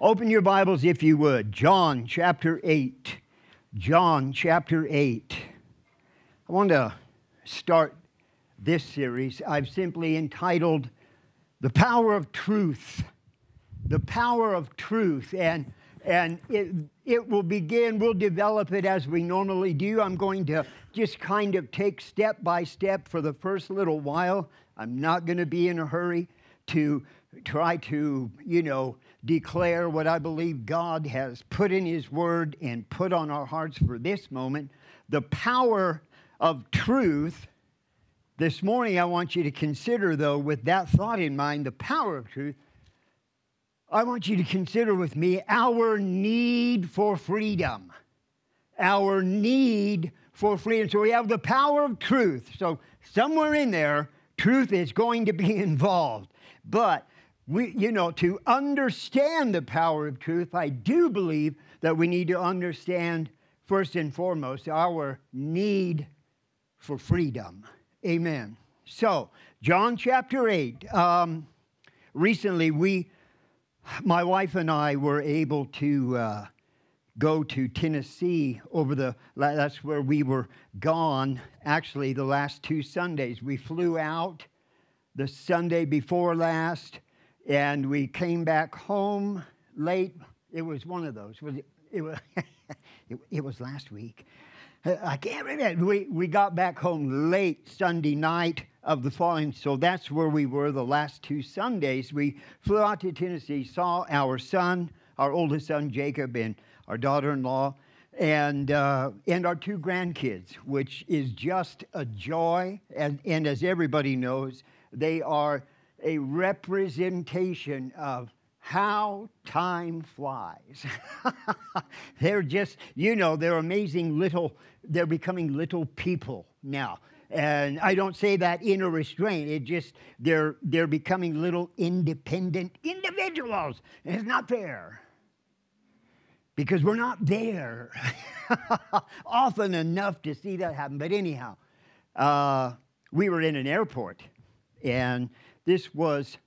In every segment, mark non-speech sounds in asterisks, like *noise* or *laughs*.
Open your Bibles if you would. John chapter 8. John chapter 8. I want to start this series. I've simply entitled The Power of Truth. The Power of Truth. And, and it, it will begin, we'll develop it as we normally do. I'm going to just kind of take step by step for the first little while. I'm not going to be in a hurry to try to, you know, declare what I believe God has put in His Word and put on our hearts for this moment. The power of truth. This morning, I want you to consider, though, with that thought in mind, the power of truth. I want you to consider with me our need for freedom. Our need for freedom. So we have the power of truth. So somewhere in there, truth is going to be *laughs* involved. But we, you know, to understand the power of truth, I do believe that we need to understand first and foremost our need for freedom. Amen. So, John chapter 8. Um, recently, we, my wife and I, were able to uh, go to Tennessee over the, that's where we were gone actually the last two Sundays. We flew out the Sunday before last and we came back home late. It was one of those. It, it was, *laughs* it, it was last week. I can't remember. We, we got back home late Sunday night of the following, so that's where we were the last two Sundays. We flew out to Tennessee, saw our son, our oldest son Jacob, and our daughter-in-law, and uh, and our two grandkids, which is just a joy. And, and as everybody knows, they are a representation of how time flies. *laughs* they're just, you know, they're amazing little, they're becoming little people now. And I don't say that in a restraint. It just, they're, they're becoming little independent individuals. It's not fair because we're not there *laughs* often enough to see that happen. But anyhow, uh, we were in an airport and this was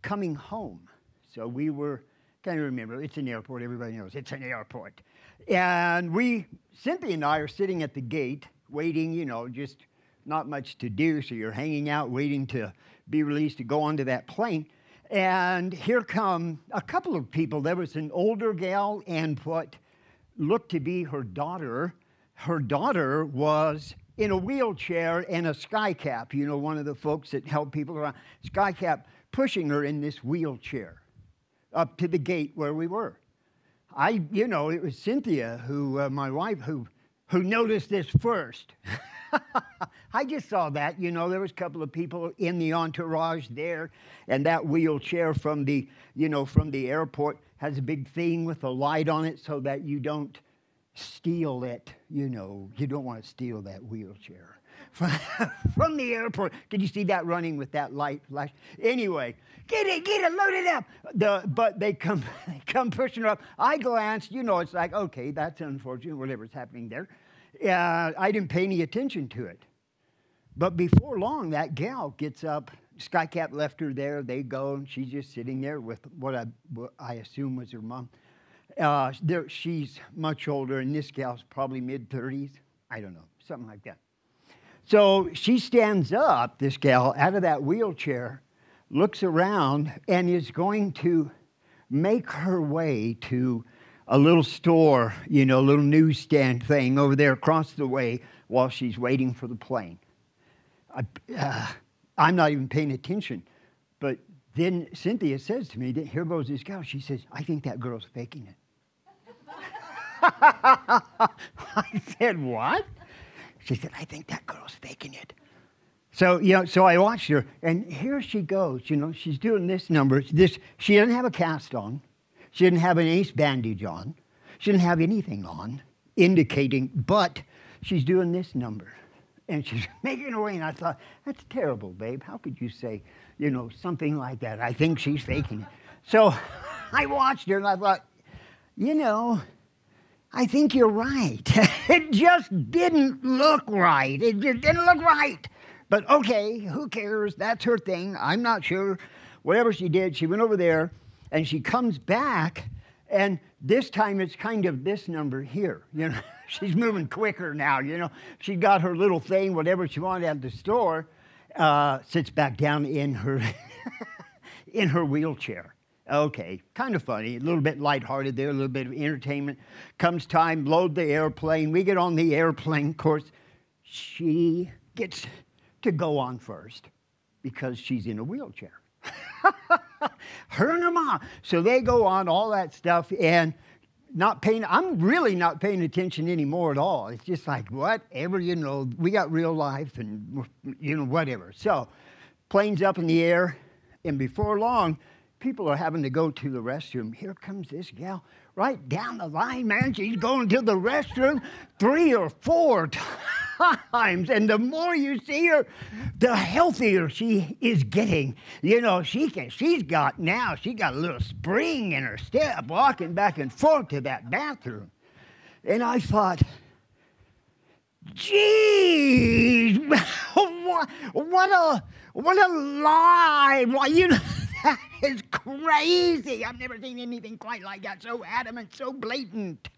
coming home. So we were, can you remember? It's an airport, everybody knows it's an airport. And we, Cynthia and I are sitting at the gate waiting, you know, just not much to do. So you're hanging out waiting to be released to go onto that plane. And here come a couple of people. There was an older gal and what looked to be her daughter. Her daughter was in a wheelchair and a sky cap, you know, one of the folks that help people around, sky cap pushing her in this wheelchair up to the gate where we were. I, you know, it was Cynthia who, uh, my wife, who, who noticed this first. *laughs* I just saw that, you know, there was a couple of people in the entourage there, and that wheelchair from the, you know, from the airport has a big thing with a light on it so that you don't steal it. You know, you don't want to steal that wheelchair *laughs* from, the airport. Did you see that running with that light flash? Anyway, get it, get it, load it up. The, but they come, *laughs* they come pushing her up. I glanced, you know, it's like, okay, that's unfortunate, whatever's happening there. Uh, I didn't pay any attention to it. But before long, that gal gets up. Skycap left her there. They go, and she's just sitting there with what I, what I assume was her mom. Uh, there, she's much older, and this gal's probably mid 30s. I don't know, something like that. So she stands up, this gal, out of that wheelchair, looks around, and is going to make her way to a little store, you know, a little newsstand thing over there across the way while she's waiting for the plane. I, uh, I'm not even paying attention. But then Cynthia says to me, Here goes this gal. She says, I think that girl's faking it. *laughs* I said, What? She said, I think that girl's faking it. So, you know, so I watched her, and here she goes. You know, she's doing this number. This, she doesn't have a cast on. She didn't have an ace bandage on. She didn't have anything on, indicating, but she's doing this number. And she's *laughs* making her way, and I thought, that's terrible, babe. How could you say, you know, something like that? I think she's faking it. So *laughs* I watched her, and I thought, you know, I think you're right. *laughs* it just didn't look right. It just didn't look right. But okay, who cares? That's her thing. I'm not sure. Whatever she did, she went over there and she comes back And this time it's kind of this number here. *laughs* You know, she's moving quicker now. You know, she got her little thing, whatever she wanted at the store, uh, sits back down in her *laughs* in her wheelchair. Okay, kind of funny, a little bit lighthearted there, a little bit of entertainment. Comes time, load the airplane. We get on the airplane. Of course, she gets to go on first because she's in a wheelchair. *laughs* her and her mom. So they go on all that stuff and not paying, I'm really not paying attention anymore at all. It's just like, whatever, you know, we got real life and, you know, whatever. So, plane's up in the air, and before long, people are having to go to the restroom. Here comes this gal right down the line, man. She's going to the restroom three or four *laughs* times. And the more you see her, the healthier she is getting. You know, she can, she's got now, she got a little spring in her step walking back and forth to that bathroom. And I thought, geez, *laughs* what, what a, what a lie. Why, you know, *laughs* that is crazy. I've never seen anything quite like that, so adamant, so blatant.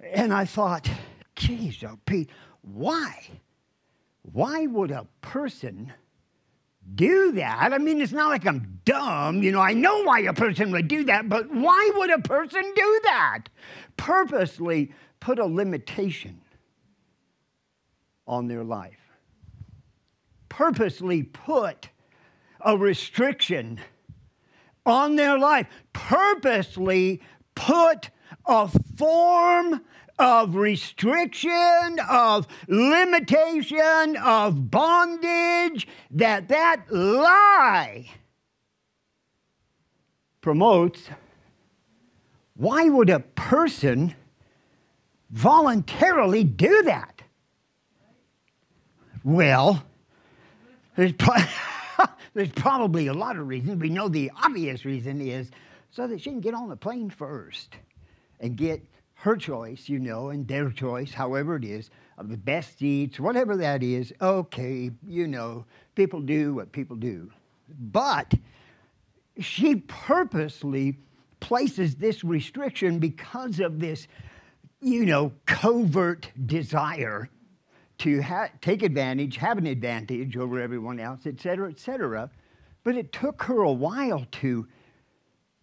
And I thought, geez, oh, Pete, why? Why would a person do that? I mean, it's not like I'm dumb. You know, I know why a person would do that, but why would a person do that? Purposely put a limitation on their life. Purposely put a restriction on their life. Purposely put a form of restriction, of limitation, of bondage, that that lie promotes, why would a person voluntarily do that? Well, there's, pro- *laughs* there's probably a lot of reasons. We know the obvious reason is so that she can get on the plane first and get her choice, you know, and their choice, however it is, of the best seats, whatever that is, okay, you know, people do what people do. But she purposely places this restriction because of this, you know, covert desire to ha- take advantage, have an advantage over everyone else, et cetera, et cetera. But it took her a while to,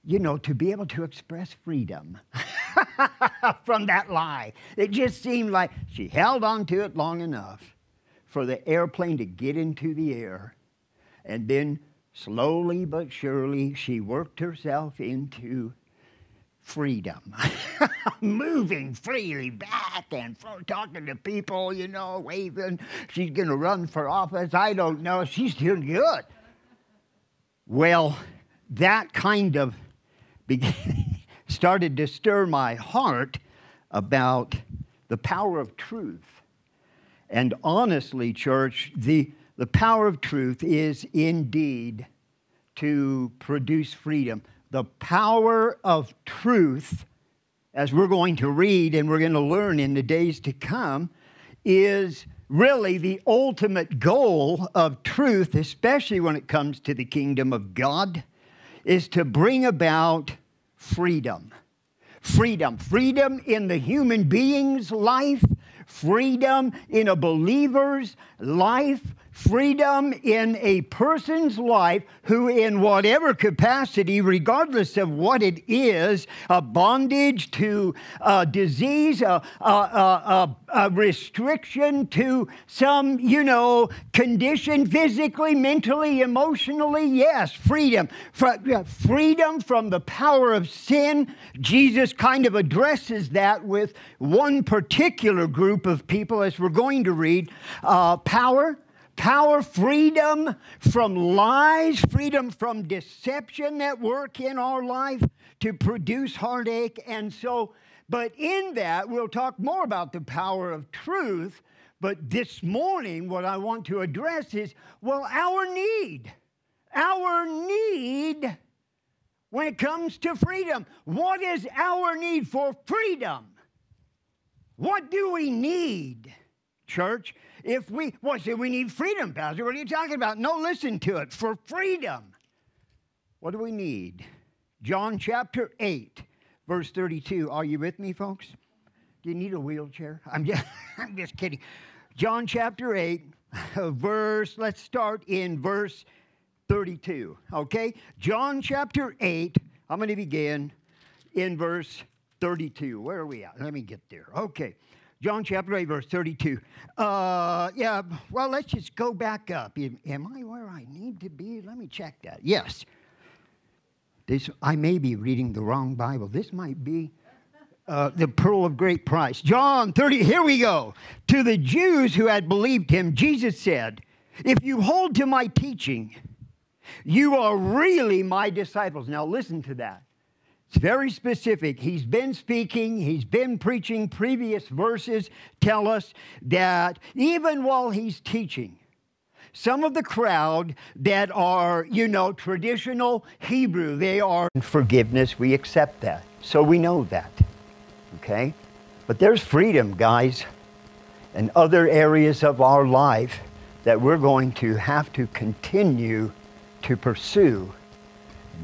you know, to be able to express freedom. *laughs* from that lie. It just seemed like she held on to it long enough for the airplane to get into the air. And then, slowly but surely, she worked herself into freedom. *laughs* Moving freely back and forth, talking to people, you know, waving. She's going to run for office. I don't know. She's doing good. Well, that kind of *laughs* started to stir my heart about the power of truth. And honestly, church, the, the power of truth is indeed to produce freedom. The power of truth, as we're going to read and we're going to learn in the days to come, is really the ultimate goal of truth, especially when it comes to the kingdom of God, is to bring about freedom. Freedom. Freedom in the human being's life, freedom in a believer's life, freedom in a person's life who, in whatever capacity, regardless of what it is a bondage to a disease, a, a, a, a, restriction to some, you know, condition physically, mentally, emotionally, yes, freedom. Freedom from the power of sin. Jesus kind of addresses that with one particular group of people, as we're going to read uh, power power, freedom from lies, freedom from deception that work in our life to produce heartache. And so, but in that, we'll talk more about the power of truth. But this morning, what I want to address is well, our need, our need when it comes to freedom. What is our need for freedom? What do we need, church? If we, what, say we need freedom, Pastor? What are you talking about? No, listen to it. For freedom, what do we need? John chapter 8, verse 32. Are you with me, folks? Do you need a wheelchair? I'm just, *laughs* I'm just kidding. John chapter 8, *laughs* verse, let's start in verse 32. Okay? John chapter 8, I'm going to begin in verse 32. Where are we at? Let me get there. Okay. John chapter 8, verse 32. Uh, yeah, well, let's just go back up. Am I where I need to be? Let me check that. Yes. This, I may be reading the wrong Bible. This might be uh, the pearl of great price. John 30, here we go. To the Jews who had believed him, Jesus said, If you hold to my teaching, you are really my disciples. Now, listen to that. It's very specific. He's been speaking, he's been preaching. Previous verses tell us that even while he's teaching, some of the crowd that are, you know, traditional Hebrew, they are forgiveness. We accept that. So we know that. Okay? But there's freedom, guys, in other areas of our life that we're going to have to continue to pursue.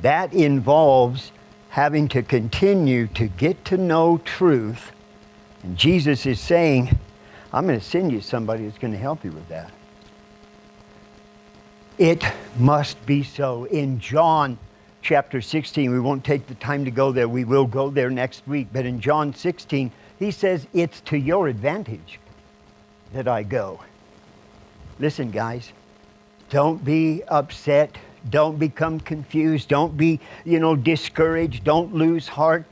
That involves having to continue to get to know truth. And Jesus is saying, I'm going to send you somebody that's going to help you with that. It must be so. In John chapter 16, we won't take the time to go there. We will go there next week. But in John 16, he says, It's to your advantage that I go. Listen, guys, don't be upset don't become confused. Don't be, you know, discouraged. Don't lose heart.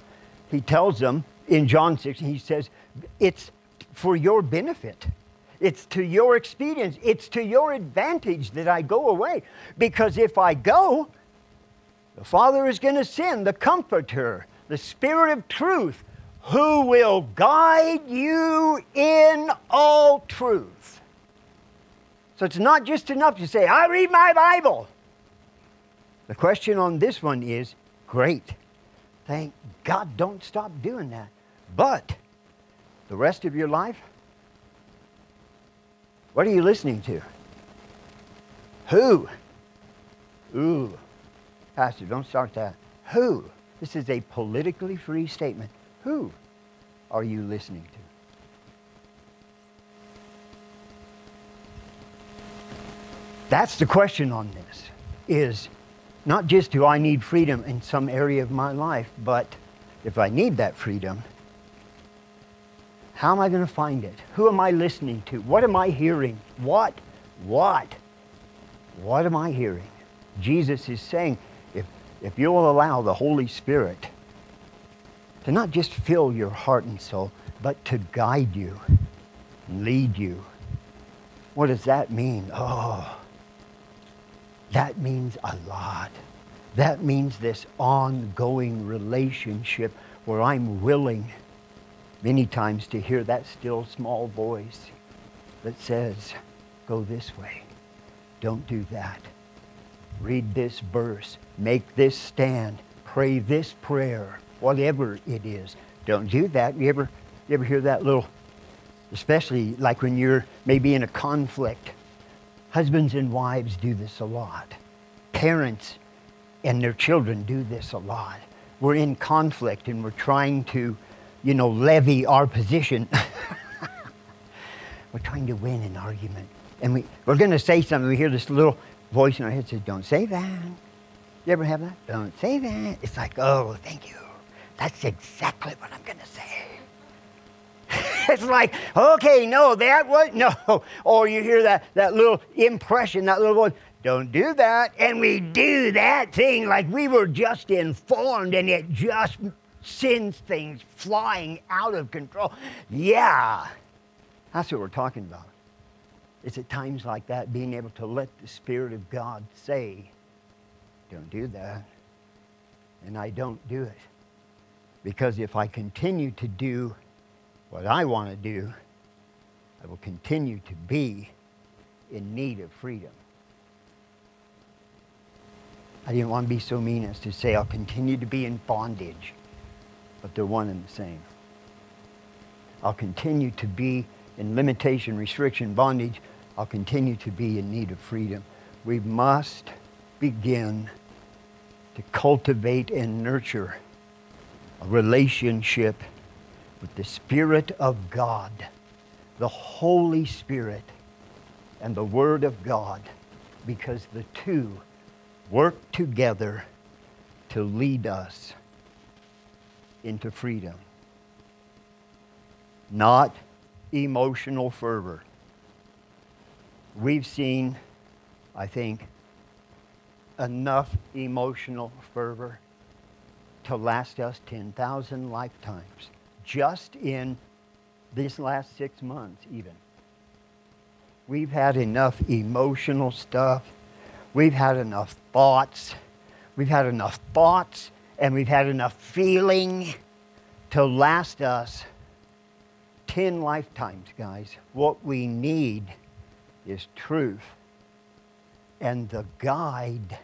He tells them in John 6, he says, it's for your benefit. It's to your experience. It's to your advantage that I go away. Because if I go, the Father is going to send the Comforter, the Spirit of truth, who will guide you in all truth. So it's not just enough to say, I read my Bible. The question on this one is great. Thank God, don't stop doing that. But the rest of your life, what are you listening to? Who? Ooh, Pastor, don't start that. Who? This is a politically free statement. Who are you listening to? That's the question on this is not just do I need freedom in some area of my life, but if I need that freedom, how am I going to find it? Who am I listening to? What am I hearing? What? What? What am I hearing? Jesus is saying, if, if you'll allow the Holy Spirit to not just fill your heart and soul, but to guide you, lead you. What does that mean? Oh, that means a lot. That means this ongoing relationship where I'm willing many times to hear that still small voice that says, go this way. Don't do that. Read this verse. Make this stand. Pray this prayer. Whatever it is. Don't do that. You ever, you ever hear that little, especially like when you're maybe in a conflict Husbands and wives do this a lot. Parents and their children do this a lot. We're in conflict and we're trying to, you know, levy our position. *laughs* we're trying to win an argument. And we, we're going to say something. We hear this little voice in our head say, Don't say that. You ever have that? Don't say that. It's like, Oh, thank you. That's exactly what I'm going to say. It's like, okay, no, that was, no. *laughs* Or you hear that, that little impression, that little voice, don't do that. And we do that thing like we were just informed and it just sends things flying out of control. Yeah, that's what we're talking about. It's at times like that being able to let the Spirit of God say, don't do that. And I don't do it. Because if I continue to do what I want to do, I will continue to be in need of freedom. I didn't want to be so mean as to say I'll continue to be in bondage, but they're one and the same. I'll continue to be in limitation, restriction, bondage. I'll continue to be in need of freedom. We must begin to cultivate and nurture a relationship with the Spirit of God, the Holy Spirit, and the Word of God, because the two work together to lead us into freedom. Not emotional fervor. We've seen, I think, enough emotional fervor to last us 10,000 lifetimes, just in this last six months, even. We've had enough emotional stuff. We've had enough thoughts. We've had enough thoughts and we've had enough feeling to last us 10 lifetimes, guys. What we need is truth and the guide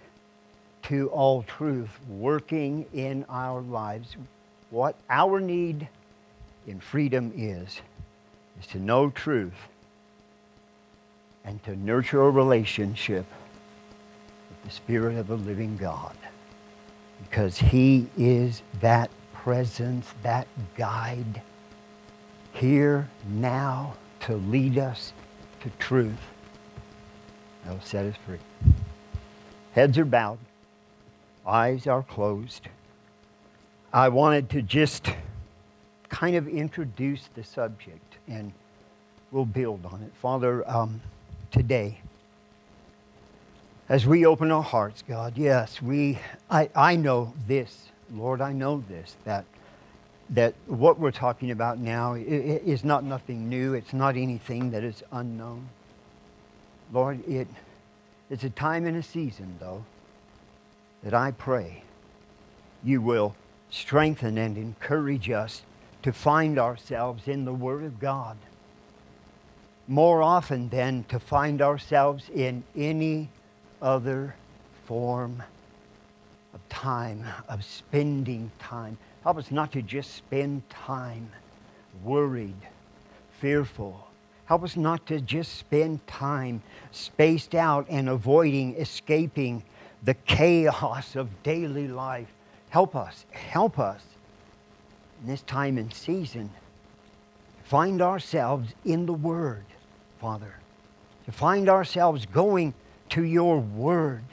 to all truth working in our lives. What our need in freedom is, is to know truth and to nurture a relationship with the Spirit of the living God. Because He is that presence, that guide, here, now, to lead us to truth. That will set us free. Heads are bowed, eyes are closed. I wanted to just kind of introduce the subject and we'll build on it. Father, um, today. As we open our hearts, God, yes, we, I, I know this, Lord, I know this, that, that what we're talking about now is not nothing new. It's not anything that is unknown. Lord, it, it's a time and a season, though, that I pray you will strengthen and encourage us to find ourselves in the Word of God more often than to find ourselves in any other form of time, of spending time. Help us not to just spend time worried, fearful. Help us not to just spend time spaced out and avoiding, escaping the chaos of daily life. Help us, help us in this time and season find ourselves in the Word Father, to find ourselves going to your word.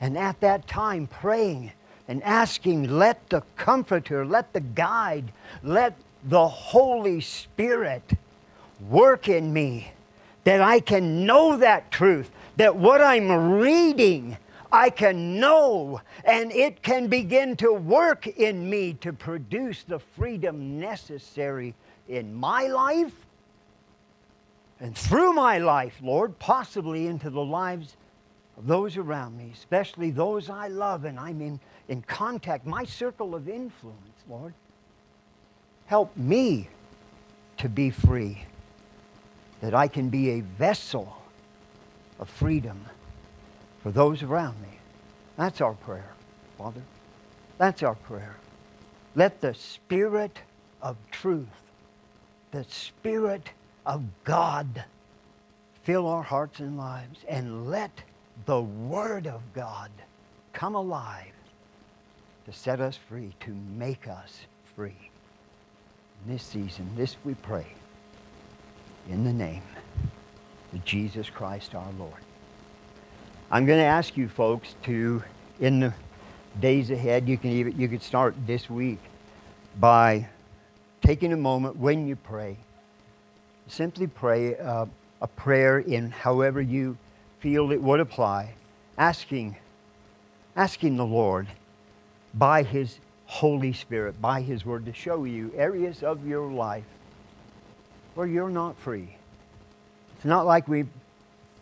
And at that time praying and asking, let the Comforter, let the Guide, let the Holy Spirit work in me that I can know that truth, that what I'm reading, I can know, and it can begin to work in me to produce the freedom necessary in my life and through my life, Lord, possibly into the lives of those around me, especially those I love and I'm in, in contact, my circle of influence, Lord. Help me to be free, that I can be a vessel of freedom for those around me. That's our prayer, Father. That's our prayer. Let the Spirit of truth, the Spirit of God fill our hearts and lives and let the Word of God come alive to set us free, to make us free. In this season, this we pray in the name of Jesus Christ our Lord. I'm going to ask you folks to, in the days ahead, you can even, you could start this week by taking a moment when you pray simply pray uh, a prayer in however you feel it would apply, asking, asking the Lord by His Holy Spirit, by His Word, to show you areas of your life where you're not free. It's not like we,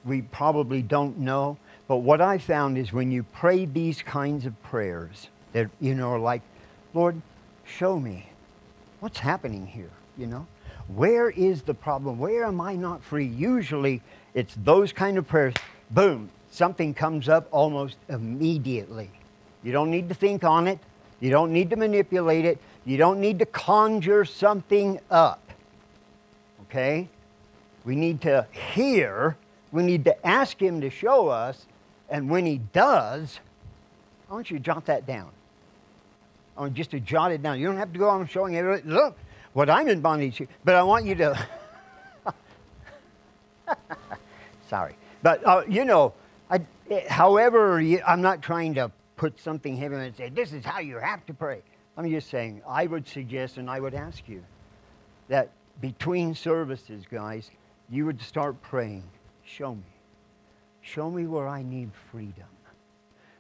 we probably don't know, but what I found is when you pray these kinds of prayers, that, you know, like, Lord, show me what's happening here, you know? Where is the problem? Where am I not free? Usually it's those kind of prayers. Boom, something comes up almost immediately. You don't need to think on it. You don't need to manipulate it. You don't need to conjure something up. Okay? We need to hear. We need to ask Him to show us. And when He does, I want you to jot that down. I want just to jot it down. You don't have to go on showing everybody, look, what I'm in bondage to. But I want you to. *laughs* Sorry. But, uh, you know, I, eh, however, you, I'm not trying to put something heavy and say, this is how you have to pray. I'm just saying, I would suggest and I would ask you that between services, guys, you would start praying, show me. Show me where I need freedom.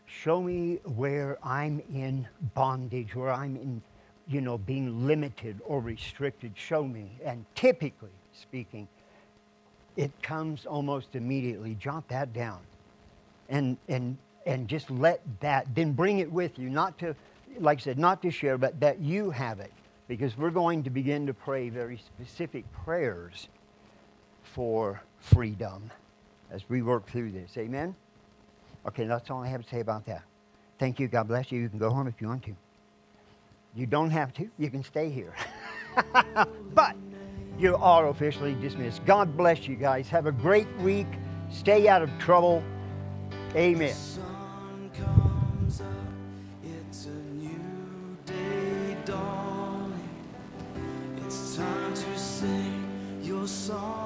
Show me where I'm in bondage, where I'm in, you know, being limited or restricted. Show me. And typically speaking, it comes almost immediately. Jot that down. And, and, and just let that, then bring it with you, not to, like I said, not to share, but that you have it. Because we're going to begin to pray very specific prayers for freedom as we work through this. Amen? Okay, that's all I have to say about that. Thank you. God bless you. You can go home if you want to. You don't have to, you can stay here. *laughs* but you are officially dismissed. God bless you guys. Have a great week. Stay out of trouble. Amen. song.